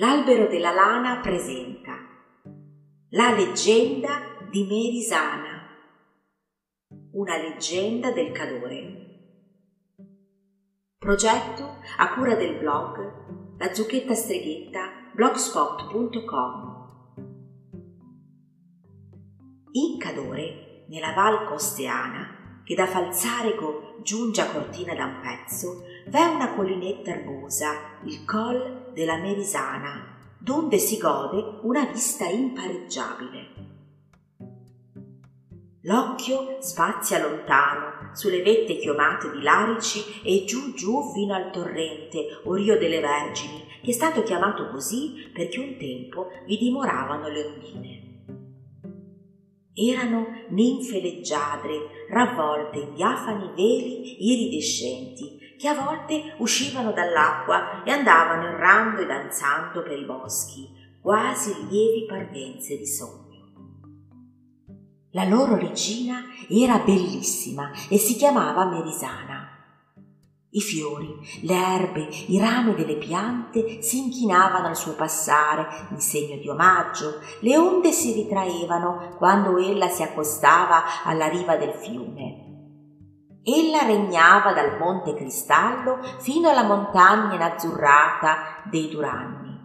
L'albero della lana presenta la leggenda di Merisana, una leggenda del Cadore. Progetto a cura del blog La zucchetta streghetta blogspot.com. In Cadore, nella Val Costeana, che da Falzarego giunge a Cortina da un pezzo, v'è una collinetta erbosa, il Col della Merisana, donde si gode una vista impareggiabile. L'occhio spazia lontano sulle vette chiomate di larici e giù giù fino al torrente o Rio delle Vergini, che è stato chiamato così perché un tempo vi dimoravano le ondine. Erano ninfe leggiadre, ravvolte in diafani veli iridescenti, che a volte uscivano dall'acqua e andavano errando e danzando per i boschi, quasi lievi parvenze di sogno. La loro regina era bellissima e si chiamava Merisana. I fiori, le erbe, i rami delle piante si inchinavano al suo passare in segno di omaggio, le onde si ritraevano quando ella si accostava alla riva del fiume Ella regnava dal Monte Cristallo fino alla montagna inazzurrata dei Duranni.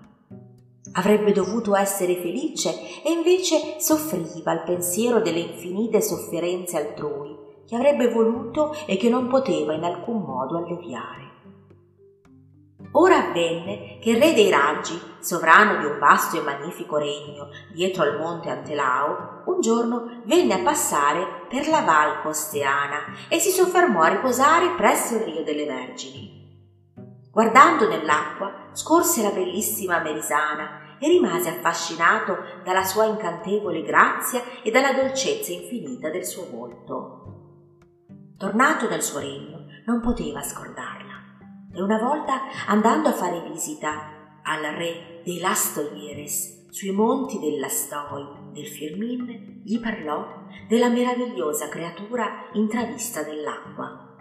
Avrebbe dovuto essere felice e invece soffriva al pensiero delle infinite sofferenze altrui che avrebbe voluto e che non poteva in alcun modo alleviare. Ora avvenne che il re dei raggi, sovrano di un vasto e magnifico regno dietro al monte Antelao, un giorno venne a passare per la val costeana e si soffermò a riposare presso il Rio delle Vergini. Guardando nell'acqua, scorse la bellissima Merisana e rimase affascinato dalla sua incantevole grazia e dalla dolcezza infinita del suo volto. Tornato nel suo regno, non poteva scordarla e una volta andando a fare visita al re dei Lastoieres sui monti dell'Astoi del Firmin, gli parlò della meravigliosa creatura intravista nell'acqua.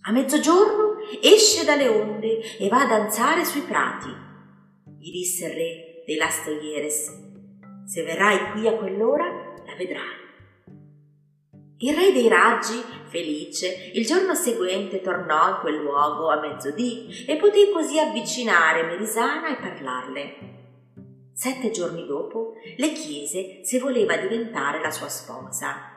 A mezzogiorno esce dalle onde e va a danzare sui prati, gli disse il re dei Lastoieres. Se verrai qui a quell'ora, la vedrai. Il re dei raggi, felice, il giorno seguente tornò in quel luogo a mezzodì e poté così avvicinare Merisana e parlarle. Sette giorni dopo le chiese se voleva diventare la sua sposa.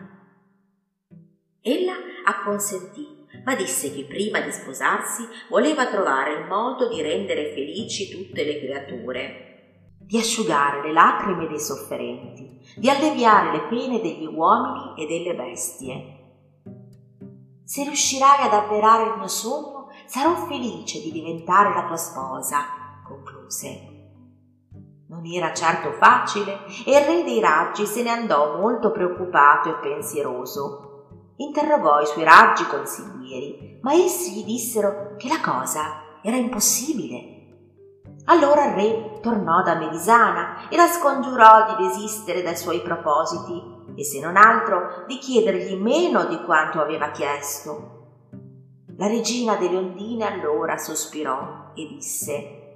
Ella acconsentì, ma disse che prima di sposarsi voleva trovare il modo di rendere felici tutte le creature di asciugare le lacrime dei sofferenti, di alleviare le pene degli uomini e delle bestie. Se riuscirai ad avverare il mio sogno, sarò felice di diventare la tua sposa, concluse. Non era certo facile e il re dei raggi se ne andò molto preoccupato e pensieroso. Interrogò i suoi raggi consiglieri, ma essi gli dissero che la cosa era impossibile allora il re tornò da Merisana e la scongiurò di desistere dai suoi propositi e se non altro di chiedergli meno di quanto aveva chiesto. La regina delle ondine allora sospirò e disse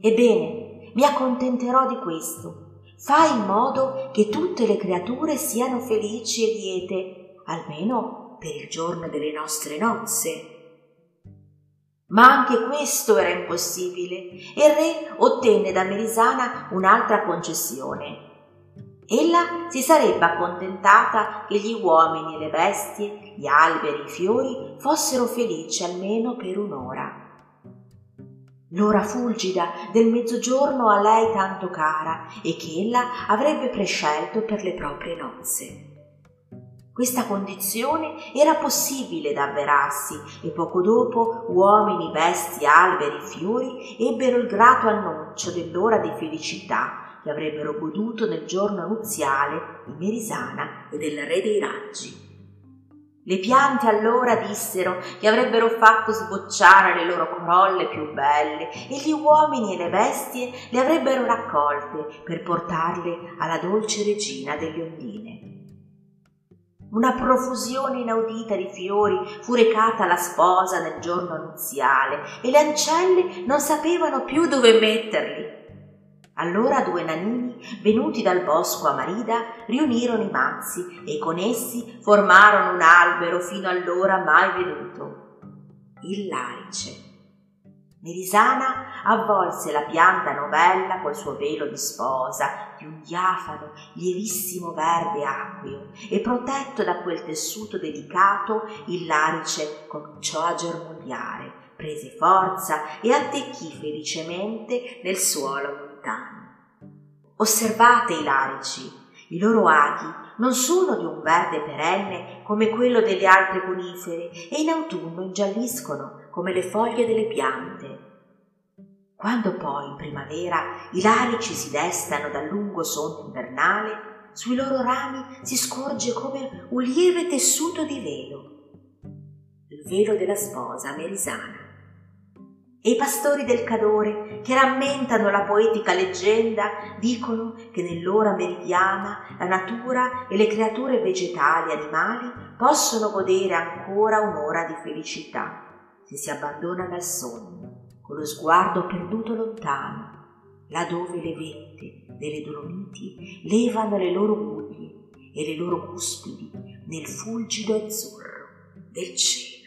Ebbene, mi accontenterò di questo. Fai in modo che tutte le creature siano felici e liete, almeno per il giorno delle nostre nozze. Ma anche questo era impossibile e il re ottenne da Merisana un'altra concessione. Ella si sarebbe accontentata che gli uomini e le bestie, gli alberi e i fiori fossero felici almeno per un'ora. L'ora fulgida del mezzogiorno a lei tanto cara e che ella avrebbe prescelto per le proprie nozze. Questa condizione era possibile da avverarsi e poco dopo uomini, bestie, alberi, fiori ebbero il grato annuncio dell'ora di felicità che avrebbero goduto nel giorno nuziale di Merisana e del re dei raggi. Le piante allora dissero che avrebbero fatto sbocciare le loro corolle più belle e gli uomini e le bestie le avrebbero raccolte per portarle alla dolce regina delle ondine. una profusione inaudita di fiori fu recata alla sposa nel giorno nuziale e le ancelle non sapevano più dove metterli. Allora due nanini, venuti dal bosco a Marida, riunirono i mazzi e con essi formarono un albero fino allora mai veduto. Il larice. Merisana avvolse la pianta novella col suo velo di sposa, di un diafano, lievissimo verde acqueo, e protetto da quel tessuto delicato, il larice cominciò a germogliare, prese forza e attecchì felicemente nel suolo lontano. Osservate i larici, i loro aghi non sono di un verde perenne come quello delle altre conifere e in autunno ingialliscono come le foglie delle piante. Quando poi in primavera i larici si destano dal lungo sonno invernale, sui loro rami si scorge come un lieve tessuto di velo, il velo della sposa merisana. E i pastori del Cadore, che rammentano la poetica leggenda, dicono che nell'ora meridiana la natura e le creature vegetali e animali possono godere ancora un'ora di felicità se si abbandona dal sogno, con lo sguardo perduto lontano, là dove le vette delle Dolomiti levano le loro guglie e le loro cuspidi nel fulgido azzurro del cielo.